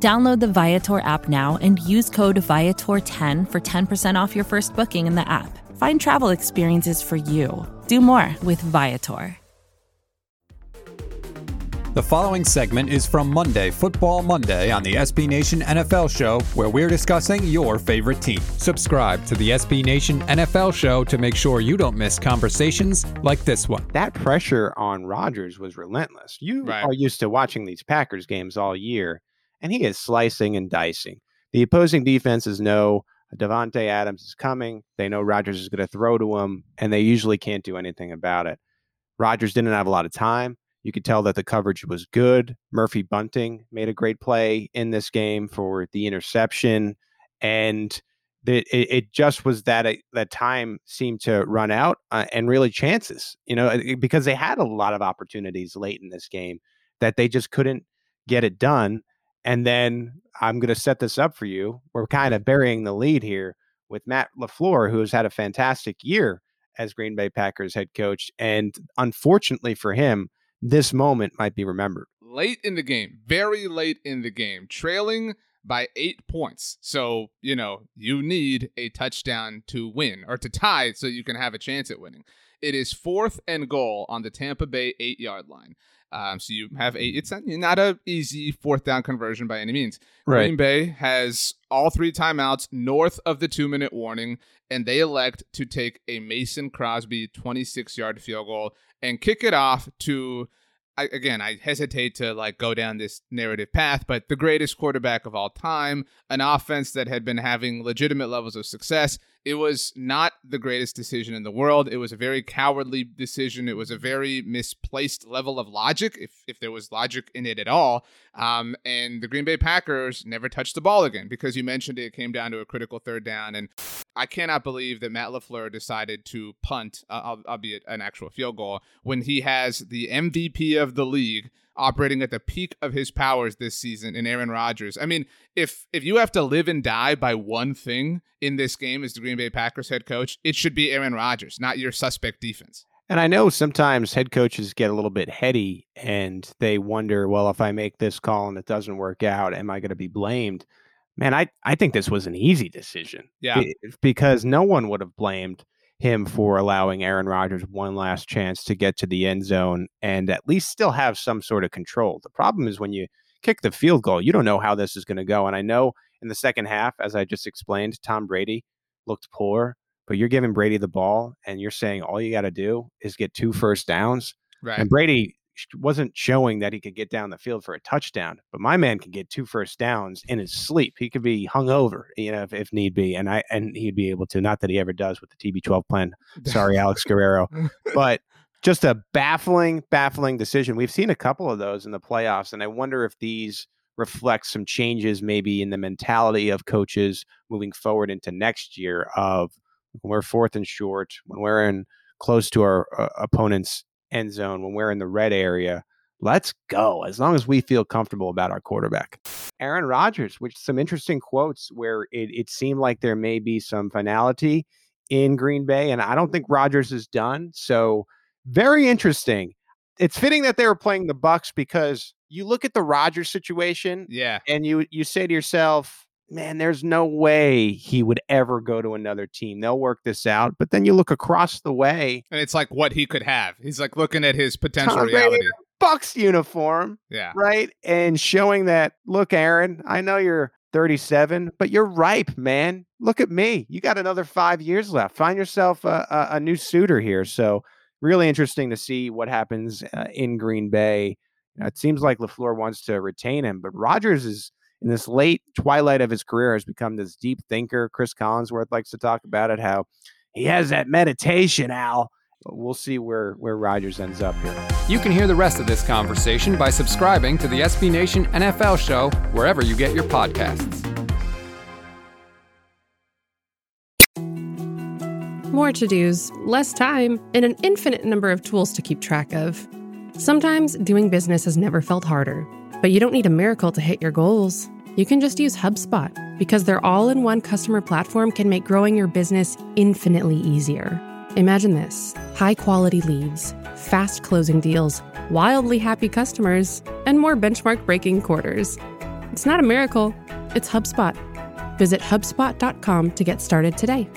Download the Viator app now and use code Viator10 for 10% off your first booking in the app. Find travel experiences for you. Do more with Viator. The following segment is from Monday, Football Monday, on the SB Nation NFL Show, where we're discussing your favorite team. Subscribe to the SB Nation NFL Show to make sure you don't miss conversations like this one. That pressure on Rodgers was relentless. You Right. are used to watching these Packers games all year, and he is slicing and dicing. The opposing defenses know Davante Adams is coming. They know Rodgers is going to throw to him, and they usually can't do anything about it. Rodgers didn't have a lot of time. You could tell that the coverage was good. Murphy Bunting made a great play in this game for the interception, and it, it, just was that it, that time seemed to run out, uh, and really chances, you know, because they had a lot of opportunities late in this game that they just couldn't get it done. And then I'm going to set this up for you. We're kind of mm-hmm. burying the lead here with Matt LaFleur, who has had a fantastic year as Green Bay Packers head coach. And unfortunately for him, this moment might be remembered. late in the game, very late in the game, trailing by eight points. So, you know, you need a touchdown to win or to tie so you can have a chance at winning. It is fourth and goal on the Tampa Bay eight yard line. Um, so you have eight. It's not, not a easy fourth down conversion by any means. Right. Green Bay has all three timeouts north of the two minute warning, and they elect to take a Mason Crosby 26 yard field goal and kick it off to. I, again, I hesitate to like go down this narrative path, but the greatest quarterback of all time, an offense that had been having legitimate levels of success. It was not the greatest decision in the world. It was a very cowardly decision. It was a very misplaced level of logic, if if there was logic in it at all. Um, and the Green Bay Packers never touched the ball again because you mentioned it, came down to a critical third down. And I cannot believe that Matt LaFleur decided to punt, uh, albeit an actual field goal, when he has the MVP of the league operating at the peak of his powers this season in Aaron Rodgers. I mean, if if you have to live and die by one thing in this game as the Green Bay Packers head coach, it should be Aaron Rodgers, not your suspect defense. And I know sometimes head coaches get a little bit heady and they wonder, well, if I make this call and it doesn't work out, am I going to be blamed? Man, I, I think this was an easy decision. Yeah. Because no one would have blamed him for allowing Aaron Rodgers one last chance to get to the end zone and at least still have some sort of control. The problem is when you kick the field goal, you don't know how this is going to go. And I know in the second half, as I just explained, Tom Brady looked poor, but you're giving Brady the ball and you're saying all you got to do is get two first downs. Right. And Brady wasn't showing that he could get down the field for a touchdown, but my man can get two first downs in his sleep. He could be hung over, you know, if, if need be, and I and he'd be able to. Not that he ever does with the TB12 plan. Sorry, Alex Guerrero, but just a baffling, baffling decision. We've seen a couple of those in the playoffs, and I wonder if these reflect some changes maybe in the mentality of coaches moving forward into next year of when we're fourth and short, when we're in close to our uh, opponent's end zone, when we're in the red area, let's go. As long as we feel comfortable about our quarterback. Aaron Rodgers, which some interesting quotes where it, it seemed like there may be some finality in Green Bay, and I don't think Rodgers is done. So very interesting. It's fitting that they were playing the Bucks because you look at the Rodgers situation yeah. and you you say to yourself, man, there's no way he would ever go to another team. They'll work this out. But then you look across the way, And it's like what he could have. He's like looking at his potential Tom reality. Bucks uniform, Yeah. right? And showing that, look, Aaron, I know you're 37, but you're ripe, man. Look at me. You got another five years left. Find yourself a, a, a new suitor here. So really interesting to see what happens uh, in Green Bay. It seems like Lafleur wants to retain him, but Rodgers is in this late twilight of his career has become this deep thinker. Chris Collinsworth likes to talk about it, how he has that meditation, Al. We'll see where where Rodgers ends up here. You can hear the rest of this conversation by subscribing to the SB Nation NFL show wherever you get your podcasts. More to dos, less time, and an infinite number of tools to keep track of. Sometimes doing business has never felt harder, but you don't need a miracle to hit your goals. You can just use HubSpot because their all in one customer platform can make growing your business infinitely easier. Imagine this high quality leads, fast closing deals, wildly happy customers, and more benchmark breaking quarters. It's not a miracle, it's HubSpot. Visit HubSpot.com to get started today.